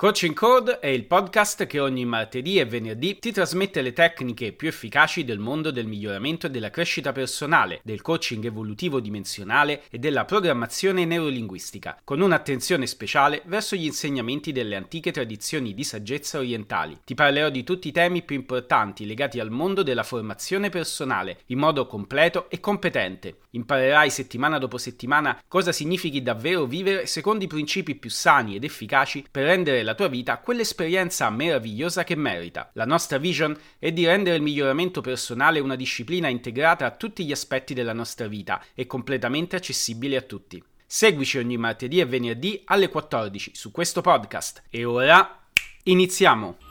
Coaching Code è il podcast che ogni martedì e venerdì ti trasmette le tecniche più efficaci del mondo del miglioramento e della crescita personale, del coaching evolutivo dimensionale e della programmazione neurolinguistica, con un'attenzione speciale verso gli insegnamenti delle antiche tradizioni di saggezza orientali. Ti parlerò di tutti i temi più importanti legati al mondo della formazione personale, in modo completo e competente. Imparerai settimana dopo settimana cosa significhi davvero vivere secondo i principi più sani ed efficaci per rendere la tua vita quell'esperienza meravigliosa che merita. La nostra vision è di rendere il miglioramento personale una disciplina integrata a tutti gli aspetti della nostra vita e completamente accessibile a tutti. Seguici ogni martedì e venerdì alle 14 su questo podcast. E ora iniziamo!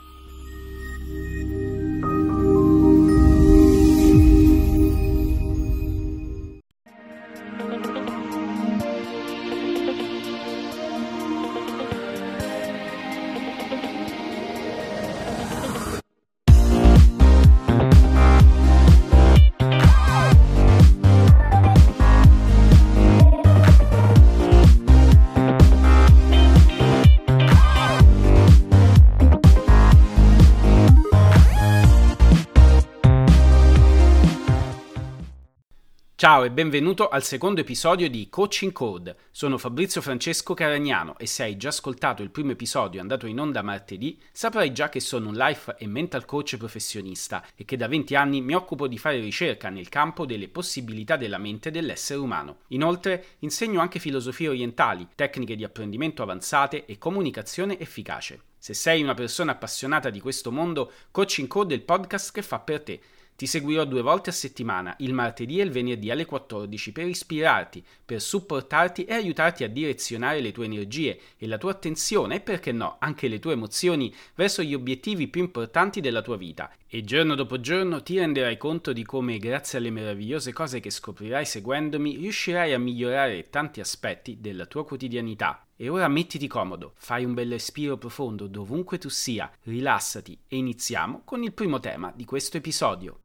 Ciao e benvenuto al secondo episodio di Coaching Code. Sono Fabrizio Francesco Caragnano e se hai già ascoltato il primo episodio andato in onda martedì, saprai già che sono un life e mental coach professionista e che da 20 anni mi occupo di fare ricerca nel campo delle possibilità della mente dell'essere umano. Inoltre insegno anche filosofie orientali, tecniche di apprendimento avanzate e comunicazione efficace. Se sei una persona appassionata di questo mondo, Coaching Code è il podcast che fa per te ti seguirò due volte a settimana, il martedì e il venerdì alle 14, per ispirarti, per supportarti e aiutarti a direzionare le tue energie e la tua attenzione e perché no, anche le tue emozioni verso gli obiettivi più importanti della tua vita. E giorno dopo giorno ti renderai conto di come, grazie alle meravigliose cose che scoprirai seguendomi, riuscirai a migliorare tanti aspetti della tua quotidianità. E ora mettiti comodo, fai un bel respiro profondo dovunque tu sia, rilassati e iniziamo con il primo tema di questo episodio.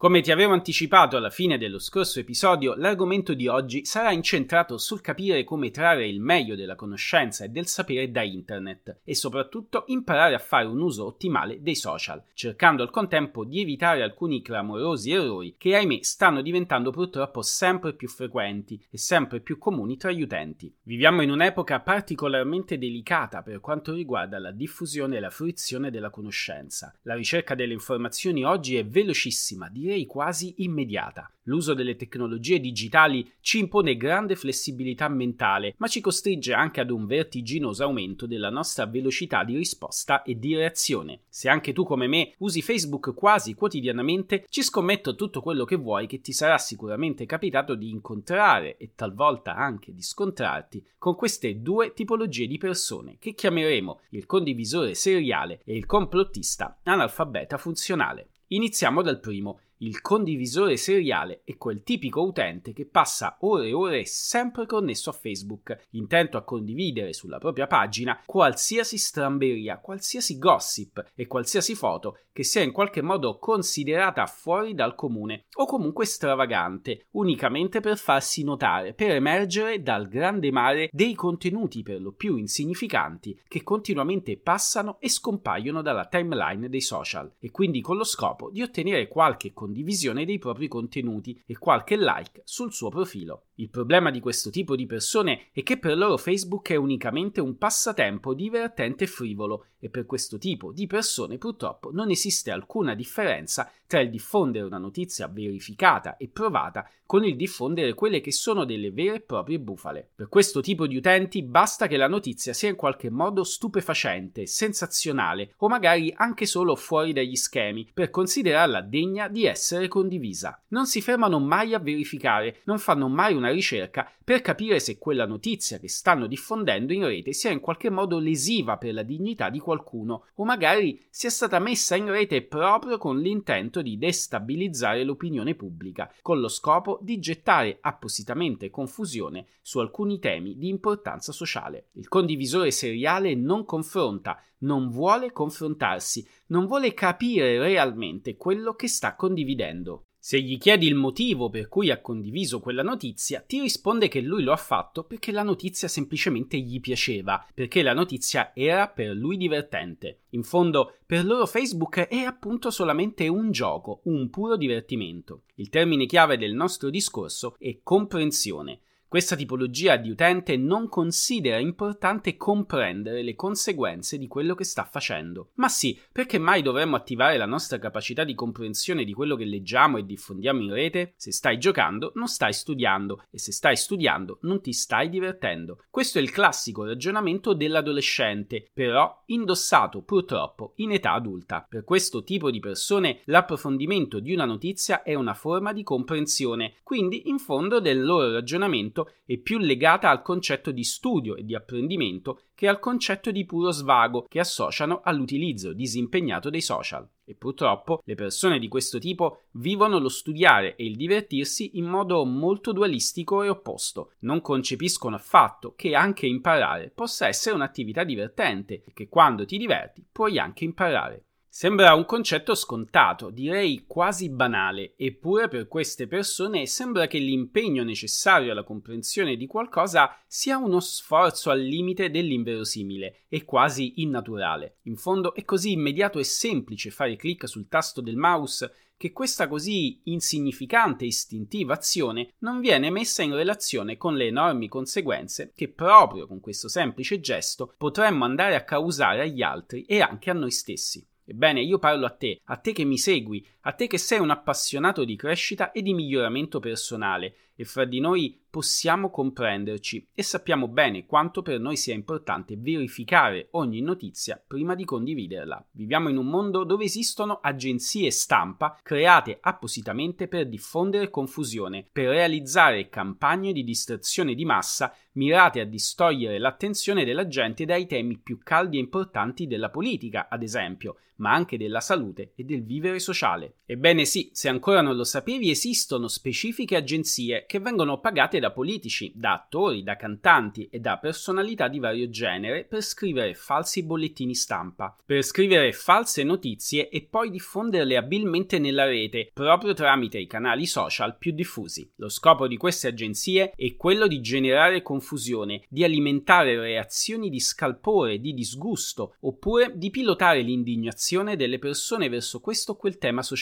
Come ti avevo anticipato alla fine dello scorso episodio, l'argomento di oggi sarà incentrato sul capire come trarre il meglio della conoscenza e del sapere da internet e soprattutto imparare a fare un uso ottimale dei social, cercando al contempo di evitare alcuni clamorosi errori che ahimè stanno diventando purtroppo sempre più frequenti e sempre più comuni tra gli utenti. Viviamo in un'epoca particolarmente delicata per quanto riguarda la diffusione e la fruizione della conoscenza. La ricerca delle informazioni oggi è velocissima, direi quasi immediata. L'uso delle tecnologie digitali ci impone grande flessibilità mentale, ma ci costringe anche ad un vertiginoso aumento della nostra velocità di risposta e di reazione. Se anche tu come me usi Facebook quasi quotidianamente, ci scommetto tutto quello che vuoi che ti sarà sicuramente capitato di incontrare e talvolta anche di scontrarti con queste due tipologie di persone che chiameremo il condivisore seriale e il complottista analfabeta funzionale. Iniziamo dal primo, il condivisore seriale è quel tipico utente che passa ore e ore sempre connesso a Facebook, intento a condividere sulla propria pagina qualsiasi stramberia, qualsiasi gossip e qualsiasi foto che sia in qualche modo considerata fuori dal comune o comunque stravagante, unicamente per farsi notare, per emergere dal grande mare dei contenuti per lo più insignificanti che continuamente passano e scompaiono dalla timeline dei social. E quindi con lo scopo di ottenere qualche condizione condivisione dei propri contenuti e qualche like sul suo profilo. Il problema di questo tipo di persone è che per loro Facebook è unicamente un passatempo divertente e frivolo e per questo tipo di persone purtroppo non esiste alcuna differenza tra il diffondere una notizia verificata e provata con il diffondere quelle che sono delle vere e proprie bufale. Per questo tipo di utenti basta che la notizia sia in qualche modo stupefacente, sensazionale o magari anche solo fuori dagli schemi per considerarla degna di essere condivisa. Non si fermano mai a verificare, non fanno mai una ricerca per capire se quella notizia che stanno diffondendo in rete sia in qualche modo lesiva per la dignità di qualcuno o magari sia stata messa in rete proprio con l'intento di destabilizzare l'opinione pubblica, con lo scopo di gettare appositamente confusione su alcuni temi di importanza sociale. Il condivisore seriale non confronta, non vuole confrontarsi, non vuole capire realmente quello che sta condividendo. Se gli chiedi il motivo per cui ha condiviso quella notizia, ti risponde che lui lo ha fatto perché la notizia semplicemente gli piaceva, perché la notizia era per lui divertente. In fondo, per loro Facebook è appunto solamente un gioco, un puro divertimento. Il termine chiave del nostro discorso è comprensione. Questa tipologia di utente non considera importante comprendere le conseguenze di quello che sta facendo. Ma sì, perché mai dovremmo attivare la nostra capacità di comprensione di quello che leggiamo e diffondiamo in rete? Se stai giocando, non stai studiando e se stai studiando, non ti stai divertendo. Questo è il classico ragionamento dell'adolescente, però indossato purtroppo in età adulta. Per questo tipo di persone l'approfondimento di una notizia è una forma di comprensione, quindi in fondo del loro ragionamento apprendimento è più legata al concetto di studio e di apprendimento che al concetto di puro svago che associano all'utilizzo disimpegnato dei social. E purtroppo le persone di questo tipo vivono lo studiare e il divertirsi in modo molto dualistico e opposto. Non concepiscono affatto che anche imparare possa essere un'attività divertente e che quando ti diverti puoi anche imparare. Sembra un concetto scontato, direi quasi banale, eppure per queste persone sembra che l'impegno necessario alla comprensione di qualcosa sia uno sforzo al limite dell'inverosimile e quasi innaturale. In fondo è così immediato e semplice fare clic sul tasto del mouse che questa così insignificante e istintiva azione non viene messa in relazione con le enormi conseguenze che proprio con questo semplice gesto potremmo andare a causare agli altri e anche a noi stessi. Ebbene, io parlo a te, a te che mi segui, a te che sei un appassionato di crescita e di miglioramento personale, e fra di noi possiamo comprenderci e sappiamo bene quanto per noi sia importante verificare ogni notizia prima di condividerla. Viviamo in un mondo dove esistono agenzie stampa create appositamente per diffondere confusione, per realizzare campagne di distrazione di massa mirate a distogliere l'attenzione della gente dai temi più caldi e importanti della politica, ad esempio, ma anche della salute e del vivere sociale. Ebbene sì, se ancora non lo sapevi, esistono specifiche agenzie che vengono pagate da politici, da attori, da cantanti e da personalità di vario genere per scrivere falsi bollettini stampa, per scrivere false notizie e poi diffonderle abilmente nella rete, proprio tramite i canali social più diffusi. Lo scopo di queste agenzie è quello di generare confusione, di alimentare reazioni di scalpore, di disgusto, oppure di pilotare l'indignazione delle persone verso questo o quel tema sociale,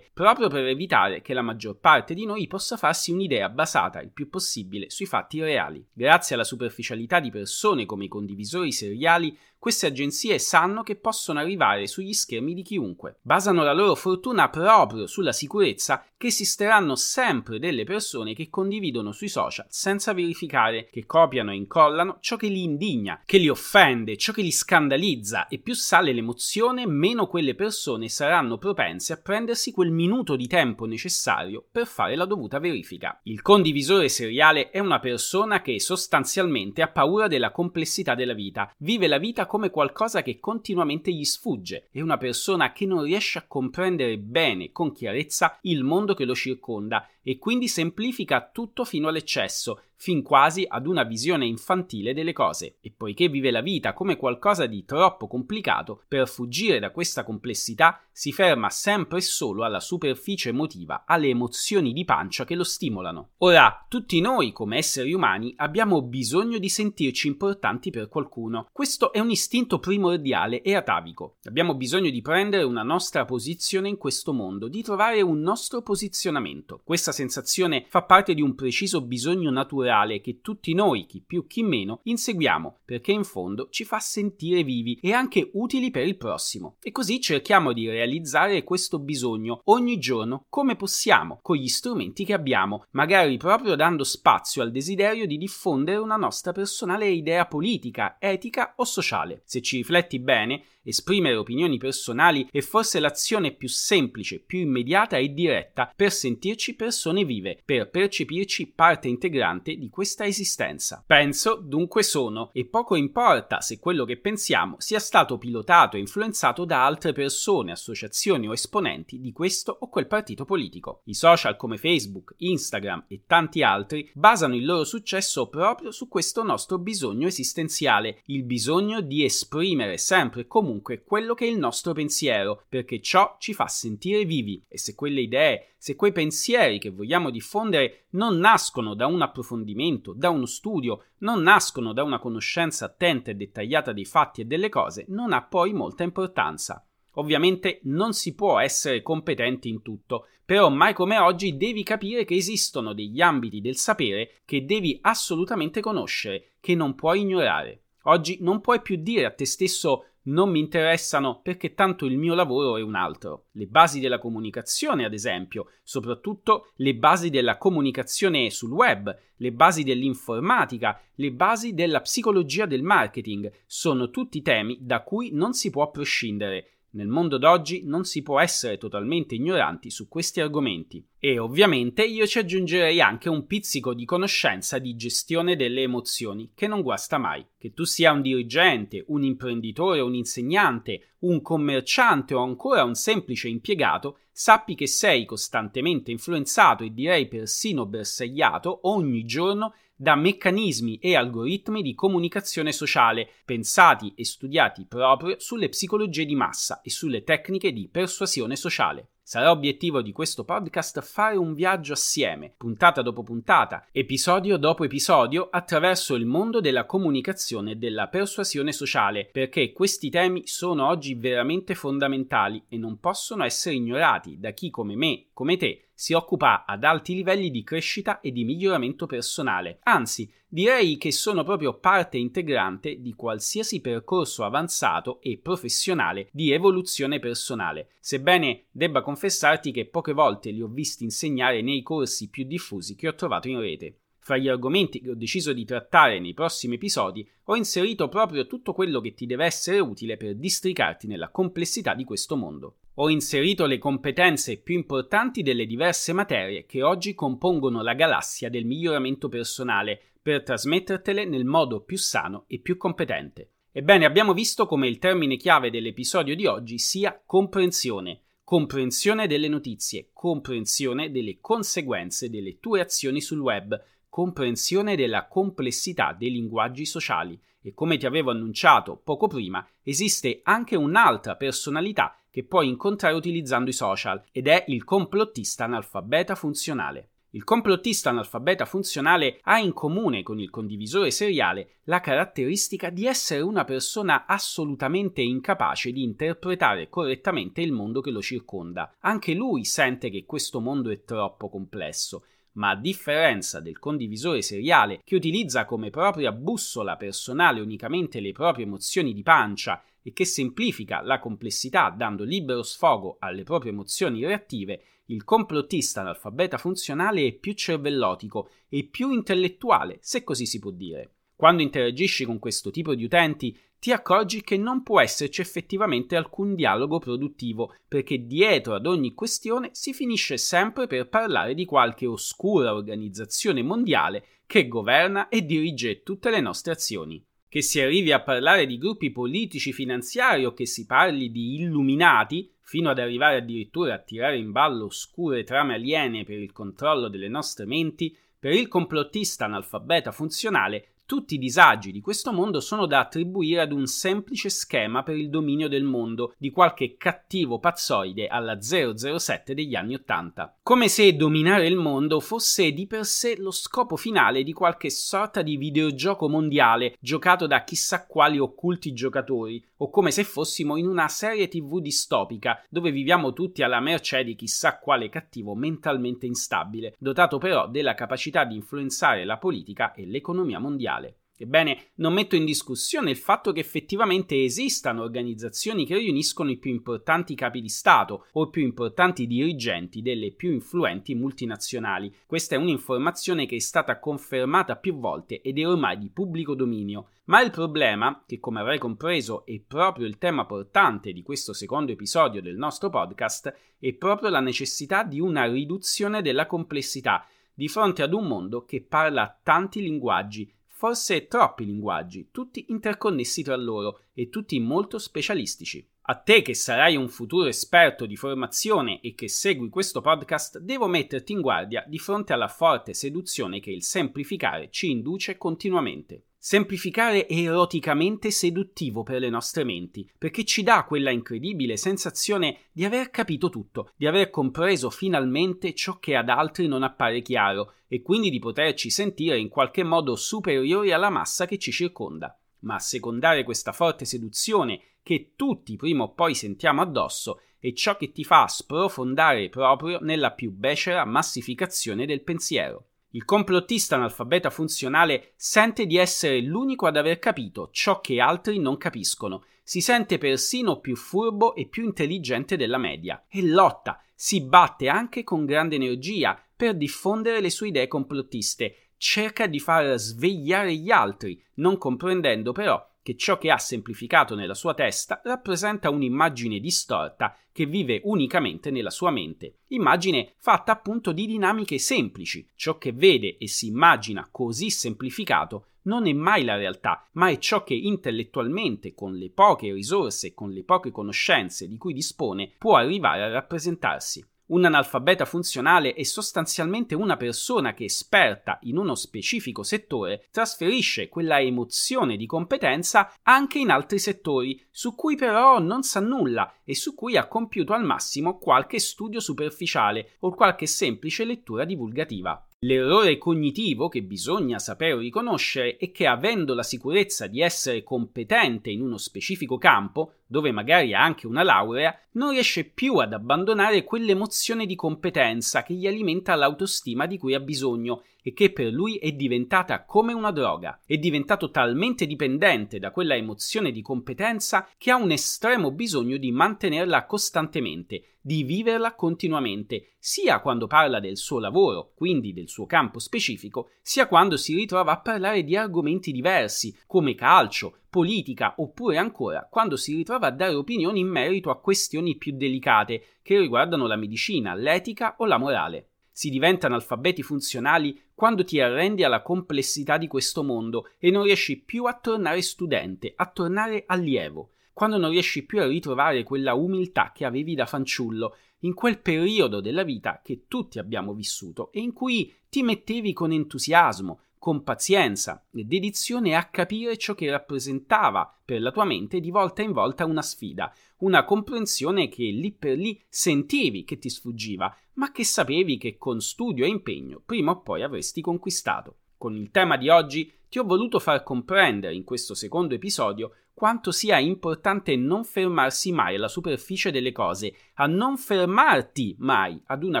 proprio per evitare che la maggior parte di noi possa farsi un'idea basata il più possibile sui fatti reali. Grazie alla superficialità di persone come i condivisori seriali, queste agenzie sanno che possono arrivare sugli schermi di chiunque. Basano la loro fortuna proprio sulla sicurezza che esisteranno sempre delle persone che condividono sui social senza verificare, che copiano e incollano ciò che li indigna, che li offende, ciò che li scandalizza e più sale l'emozione, meno quelle persone saranno propense a prendersi quel minuto di tempo necessario per fare la dovuta verifica. Il condivisore seriale è una persona che sostanzialmente ha paura della complessità della vita, vive la vita come qualcosa che continuamente gli sfugge, è una persona che non riesce a comprendere bene, con chiarezza, il mondo che lo circonda e quindi semplifica tutto fino all'eccesso, fin quasi ad una visione infantile delle cose, e poiché vive la vita come qualcosa di troppo complicato, per fuggire da questa complessità si ferma sempre e solo alla superficie emotiva, alle emozioni di pancia che lo stimolano. Ora, tutti noi come esseri umani abbiamo bisogno di sentirci importanti per qualcuno. Questo è un istinto primordiale e atavico. Abbiamo bisogno di prendere una nostra posizione in questo mondo, di trovare un nostro posizionamento. Questa sensazione fa parte di un preciso bisogno naturale che tutti noi, chi più chi meno, inseguiamo perché in fondo ci fa sentire vivi e anche utili per il prossimo. E così cerchiamo di realizzare questo bisogno ogni giorno come possiamo, con gli strumenti che abbiamo, magari proprio dando spazio al desiderio di diffondere una nostra personale idea politica, etica o sociale. Se ci rifletti bene, esprimere opinioni personali è forse l'azione più semplice, più immediata e diretta per sentirci persone vive, per percepirci parte integrante di questa esistenza. Penso, dunque sono, e poco importa se quello che pensiamo sia stato pilotato e influenzato da altre persone, associazioni o esponenti di questo o quel partito politico. I social come Facebook, Instagram e tanti altri basano il loro successo proprio su questo nostro bisogno esistenziale, il bisogno di esprimere sempre e comunque quello che è il nostro pensiero, perché ciò ci fa sentire vivi e se quelle idee se quei pensieri che vogliamo diffondere non nascono da un approfondimento, da uno studio, non nascono da una conoscenza attenta e dettagliata dei fatti e delle cose, non ha poi molta importanza. Ovviamente non si può essere competenti in tutto, però mai come oggi devi capire che esistono degli ambiti del sapere che devi assolutamente conoscere, che non puoi ignorare. Oggi non puoi più dire a te stesso non mi interessano perché tanto il mio lavoro è un altro. Le basi della comunicazione, ad esempio, soprattutto le basi della comunicazione sul web, le basi dell'informatica, le basi della psicologia del marketing, sono tutti temi da cui non si può prescindere nel mondo d'oggi non si può essere totalmente ignoranti su questi argomenti. E ovviamente io ci aggiungerei anche un pizzico di conoscenza di gestione delle emozioni, che non guasta mai. Che tu sia un dirigente, un imprenditore, un insegnante, un commerciante o ancora un semplice impiegato, sappi che sei costantemente influenzato e direi persino bersagliato ogni giorno da meccanismi e algoritmi di comunicazione sociale pensati e studiati proprio sulle psicologie di massa e sulle tecniche di persuasione sociale. Sarà obiettivo di questo podcast fare un viaggio assieme, puntata dopo puntata, episodio dopo episodio, attraverso il mondo della comunicazione e della persuasione sociale, perché questi temi sono oggi veramente fondamentali e non possono essere ignorati da chi come me, come te, si occupa ad alti livelli di crescita e di miglioramento personale. Anzi, direi che sono proprio parte integrante di qualsiasi percorso avanzato e professionale di evoluzione personale, sebbene debba confessarti che poche volte li ho visti insegnare nei corsi più diffusi che ho trovato in rete. Fra gli argomenti che ho deciso di trattare nei prossimi episodi ho inserito proprio tutto quello che ti deve essere utile per districarti nella complessità di questo mondo. Ho inserito le competenze più importanti delle diverse materie che oggi compongono la galassia del miglioramento personale per trasmettertele nel modo più sano e più competente. Ebbene, abbiamo visto come il termine chiave dell'episodio di oggi sia comprensione. Comprensione delle notizie, comprensione delle conseguenze delle tue azioni sul web, comprensione della complessità dei linguaggi sociali e come ti avevo annunciato poco prima, esiste anche un'altra personalità che puoi incontrare utilizzando i social ed è il complottista analfabeta funzionale. Il complottista analfabeta funzionale ha in comune con il condivisore seriale la caratteristica di essere una persona assolutamente incapace di interpretare correttamente il mondo che lo circonda. Anche lui sente che questo mondo è troppo complesso ma a differenza del condivisore seriale che utilizza come propria bussola personale unicamente le proprie emozioni di pancia e che semplifica la complessità dando libero sfogo alle proprie emozioni reattive, il complottista analfabeta funzionale è più cervellotico e più intellettuale, se così si può dire. Quando interagisci con questo tipo di utenti, ti accorgi che non può esserci effettivamente alcun dialogo produttivo, perché dietro ad ogni questione si finisce sempre per parlare di qualche oscura organizzazione mondiale che governa e dirige tutte le nostre azioni. Che si arrivi a parlare di gruppi politici finanziari o che si parli di illuminati, fino ad arrivare addirittura a tirare in ballo oscure trame aliene per il controllo delle nostre menti, per il complottista analfabeta funzionale tutti i disagi di questo mondo sono da attribuire ad un semplice schema per il dominio del mondo di qualche cattivo pazzoide alla 007 degli anni Ottanta. Come se dominare il mondo fosse di per sé lo scopo finale di qualche sorta di videogioco mondiale giocato da chissà quali occulti giocatori, o come se fossimo in una serie tv distopica dove viviamo tutti alla mercé di chissà quale cattivo mentalmente instabile, dotato però della capacità di influenzare la politica e l'economia mondiale. Ebbene, non metto in discussione il fatto che effettivamente esistano organizzazioni che riuniscono i più importanti capi di Stato o i più importanti dirigenti delle più influenti multinazionali. Questa è un'informazione che è stata confermata più volte ed è ormai di pubblico dominio. Ma il problema, che come avrai compreso è proprio il tema portante di questo secondo episodio del nostro podcast, è proprio la necessità di una riduzione della complessità di fronte ad un mondo che parla tanti linguaggi forse troppi linguaggi, tutti interconnessi tra loro e tutti molto specialistici. A te che sarai un futuro esperto di formazione e che segui questo podcast, devo metterti in guardia di fronte alla forte seduzione che il semplificare ci induce continuamente. Semplificare è eroticamente seduttivo per le nostre menti, perché ci dà quella incredibile sensazione di aver capito tutto, di aver compreso finalmente ciò che ad altri non appare chiaro e quindi di poterci sentire in qualche modo superiori alla massa che ci circonda. Ma secondare questa forte seduzione che tutti prima o poi sentiamo addosso è ciò che ti fa sprofondare proprio nella più becera massificazione del pensiero. Il complottista analfabeta funzionale sente di essere l'unico ad aver capito ciò che altri non capiscono, si sente persino più furbo e più intelligente della media. E lotta, si batte anche con grande energia per diffondere le sue idee complottiste, cerca di far svegliare gli altri, non comprendendo però che ciò che ha semplificato nella sua testa rappresenta un'immagine distorta che vive unicamente nella sua mente, immagine fatta appunto di dinamiche semplici. Ciò che vede e si immagina così semplificato non è mai la realtà, ma è ciò che intellettualmente, con le poche risorse e con le poche conoscenze di cui dispone, può arrivare a rappresentarsi. Un analfabeta funzionale è sostanzialmente una persona che, esperta in uno specifico settore, trasferisce quella emozione di competenza anche in altri settori, su cui però non sa nulla e su cui ha compiuto al massimo qualche studio superficiale o qualche semplice lettura divulgativa. L'errore cognitivo che bisogna saper riconoscere è che avendo la sicurezza di essere competente in uno specifico campo, dove magari ha anche una laurea, non riesce più ad abbandonare quell'emozione di competenza che gli alimenta l'autostima di cui ha bisogno e che per lui è diventata come una droga. È diventato talmente dipendente da quella emozione di competenza che ha un estremo bisogno di mantenerla costantemente, di viverla continuamente, sia quando parla del suo lavoro, quindi del suo campo specifico, sia quando si ritrova a parlare di argomenti diversi, come calcio, politica, oppure ancora quando si ritrova a dare opinioni in merito a questioni più delicate che riguardano la medicina, l'etica o la morale. Si diventa analfabeti funzionali quando ti arrendi alla complessità di questo mondo e non riesci più a tornare studente, a tornare allievo, quando non riesci più a ritrovare quella umiltà che avevi da fanciullo, in quel periodo della vita che tutti abbiamo vissuto e in cui ti mettevi con entusiasmo, con pazienza e dedizione a capire ciò che rappresentava per la tua mente di volta in volta una sfida, una comprensione che lì per lì sentivi che ti sfuggiva, ma che sapevi che con studio e impegno prima o poi avresti conquistato. Con il tema di oggi ti ho voluto far comprendere in questo secondo episodio quanto sia importante non fermarsi mai alla superficie delle cose, a non fermarti mai ad una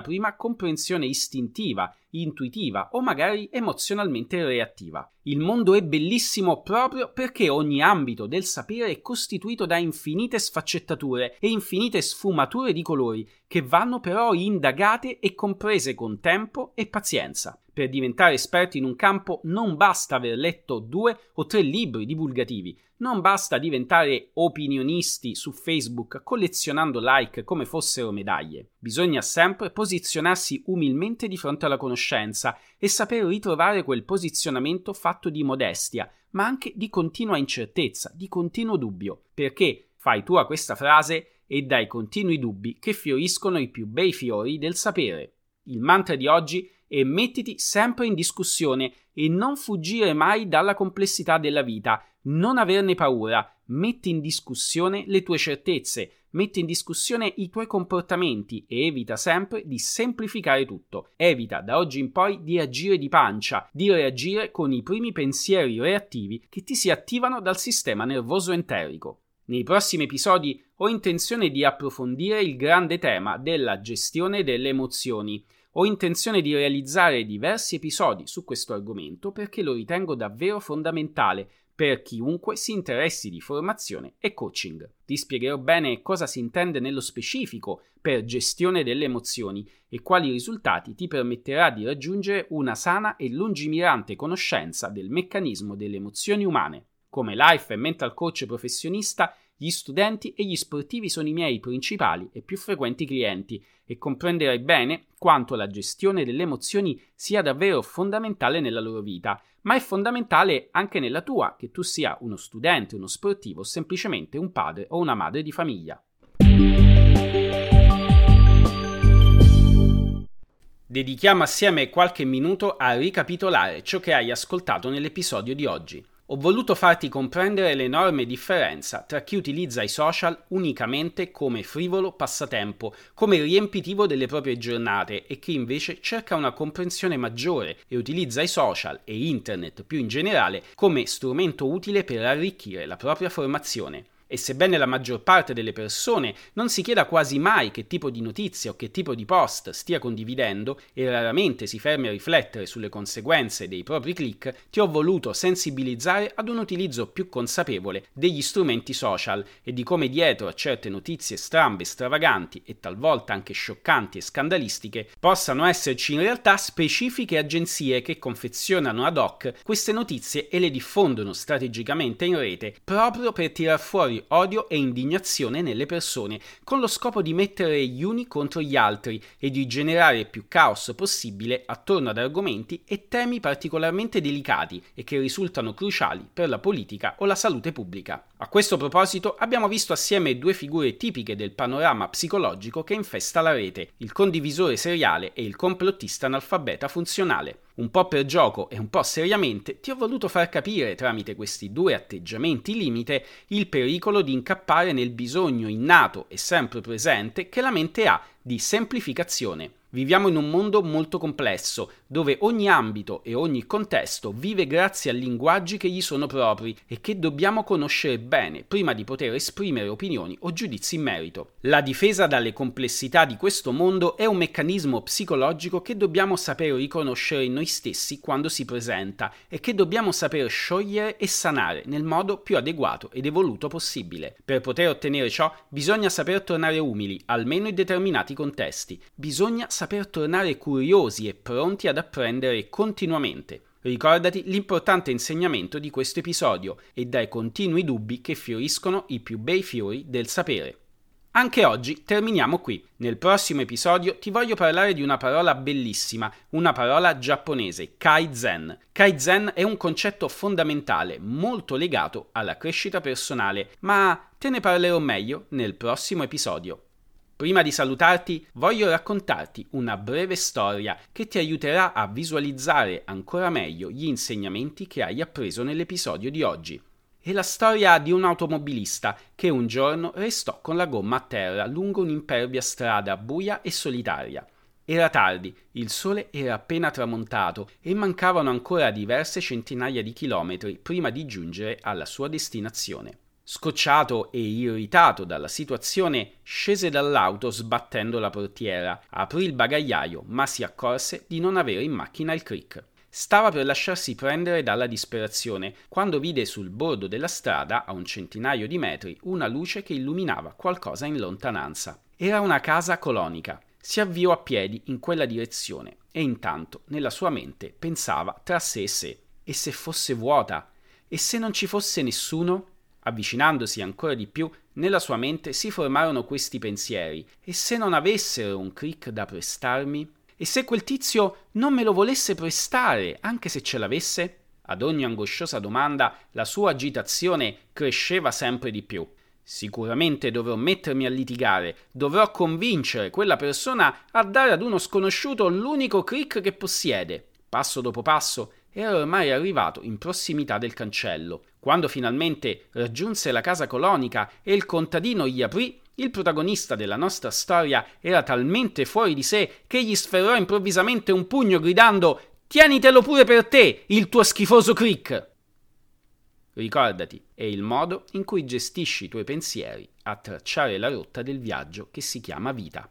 prima comprensione istintiva, intuitiva o magari emozionalmente reattiva. Il mondo è bellissimo proprio perché ogni ambito del sapere è costituito da infinite sfaccettature e infinite sfumature di colori che vanno però indagate e comprese con tempo e pazienza. Per diventare esperti in un campo non basta aver letto due o tre libri divulgativi, non basta diventare opinionisti su Facebook collezionando like come fossero medaglie. Bisogna sempre posizionarsi umilmente di fronte alla conoscenza e saper ritrovare quel posizionamento fatto di modestia, ma anche di continua incertezza, di continuo dubbio, perché fai tua questa frase e dai continui dubbi che fioriscono i più bei fiori del sapere. Il mantra di oggi è mettiti sempre in discussione e non fuggire mai dalla complessità della vita, non averne paura, metti in discussione le tue certezze, metti in discussione i tuoi comportamenti e evita sempre di semplificare tutto. Evita da oggi in poi di agire di pancia, di reagire con i primi pensieri reattivi che ti si attivano dal sistema nervoso enterico. Nei prossimi episodi ho intenzione di approfondire il grande tema della gestione delle emozioni. Ho intenzione di realizzare diversi episodi su questo argomento perché lo ritengo davvero fondamentale per chiunque si interessi di formazione e coaching. Ti spiegherò bene cosa si intende nello specifico per gestione delle emozioni e quali risultati ti permetterà di raggiungere una sana e lungimirante conoscenza del meccanismo delle emozioni umane. Come life e mental coach professionista, gli studenti e gli sportivi sono i miei principali e più frequenti clienti e comprenderai bene quanto la gestione delle emozioni sia davvero fondamentale nella loro vita, ma è fondamentale anche nella tua, che tu sia uno studente, uno sportivo semplicemente un padre o una madre di famiglia. Dedichiamo assieme qualche minuto a ricapitolare ciò che hai ascoltato nell'episodio di oggi. Ho voluto farti comprendere l'enorme differenza tra chi utilizza i social unicamente come frivolo passatempo, come riempitivo delle proprie giornate e chi invece cerca una comprensione maggiore e utilizza i social e internet più in generale come strumento utile per arricchire la propria formazione. E sebbene la maggior parte delle persone non si chieda quasi mai che tipo di notizia o che tipo di post stia condividendo e raramente si fermi a riflettere sulle conseguenze dei propri click, ti ho voluto sensibilizzare ad un utilizzo più consapevole degli strumenti social e di come dietro a certe notizie strambe, stravaganti e talvolta anche scioccanti e scandalistiche possano esserci in realtà specifiche agenzie che confezionano ad hoc queste notizie e le diffondono strategicamente in rete proprio per tirar fuori odio e indignazione nelle persone, con lo scopo di mettere gli uni contro gli altri e di generare più caos possibile attorno ad argomenti e temi particolarmente delicati e che risultano cruciali per la politica o la salute pubblica. A questo proposito abbiamo visto assieme due figure tipiche del panorama psicologico che infesta la rete, il condivisore seriale e il complottista analfabeta funzionale. Un po' per gioco e un po' seriamente ti ho voluto far capire tramite questi due atteggiamenti limite il pericolo di incappare nel bisogno innato e sempre presente che la mente ha di semplificazione. Viviamo in un mondo molto complesso, dove ogni ambito e ogni contesto vive grazie a linguaggi che gli sono propri e che dobbiamo conoscere bene prima di poter esprimere opinioni o giudizi in merito. La difesa dalle complessità di questo mondo è un meccanismo psicologico che dobbiamo sapere riconoscere in noi stessi quando si presenta e che dobbiamo saper sciogliere e sanare nel modo più adeguato ed evoluto possibile. Per poter ottenere ciò bisogna saper tornare umili, almeno in determinati contesti. Bisogna saper tornare curiosi e pronti ad apprendere continuamente. Ricordati l'importante insegnamento di questo episodio e dai continui dubbi che fioriscono i più bei fiori del sapere. Anche oggi terminiamo qui. Nel prossimo episodio ti voglio parlare di una parola bellissima, una parola giapponese, Kaizen. Kaizen è un concetto fondamentale, molto legato alla crescita personale, ma te ne parlerò meglio nel prossimo episodio. Prima di salutarti, voglio raccontarti una breve storia che ti aiuterà a visualizzare ancora meglio gli insegnamenti che hai appreso nell'episodio di oggi. È la storia di un automobilista che un giorno restò con la gomma a terra lungo un'impervia strada buia e solitaria. Era tardi, il sole era appena tramontato e mancavano ancora diverse centinaia di chilometri prima di giungere alla sua destinazione. Scocciato e irritato dalla situazione, scese dall'auto sbattendo la portiera, aprì il bagagliaio, ma si accorse di non avere in macchina il crick. Stava per lasciarsi prendere dalla disperazione quando vide sul bordo della strada, a un centinaio di metri, una luce che illuminava qualcosa in lontananza. Era una casa colonica. Si avviò a piedi in quella direzione e intanto nella sua mente pensava tra sé e sé: e se fosse vuota? E se non ci fosse nessuno? Avvicinandosi ancora di più, nella sua mente si formarono questi pensieri. E se non avessero un crick da prestarmi? E se quel tizio non me lo volesse prestare, anche se ce l'avesse? Ad ogni angosciosa domanda la sua agitazione cresceva sempre di più. Sicuramente dovrò mettermi a litigare, dovrò convincere quella persona a dare ad uno sconosciuto l'unico crick che possiede. Passo dopo passo era ormai arrivato in prossimità del cancello. Quando finalmente raggiunse la casa colonica e il contadino gli aprì, il protagonista della nostra storia era talmente fuori di sé che gli sferrò improvvisamente un pugno gridando Tienitelo pure per te, il tuo schifoso crick! Ricordati, è il modo in cui gestisci i tuoi pensieri a tracciare la rotta del viaggio che si chiama vita.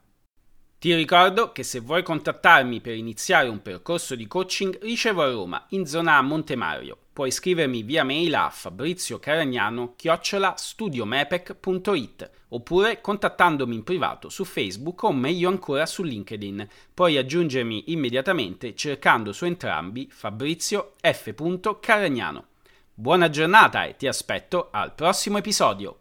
Ti ricordo che se vuoi contattarmi per iniziare un percorso di coaching, ricevo a Roma, in zona Montemario. Puoi scrivermi via mail a fabrizioCaragnano-studiomepec.it oppure contattandomi in privato su Facebook o meglio ancora su LinkedIn. Puoi aggiungermi immediatamente cercando su entrambi Fabrizio F. Caragnano. Buona giornata e ti aspetto al prossimo episodio.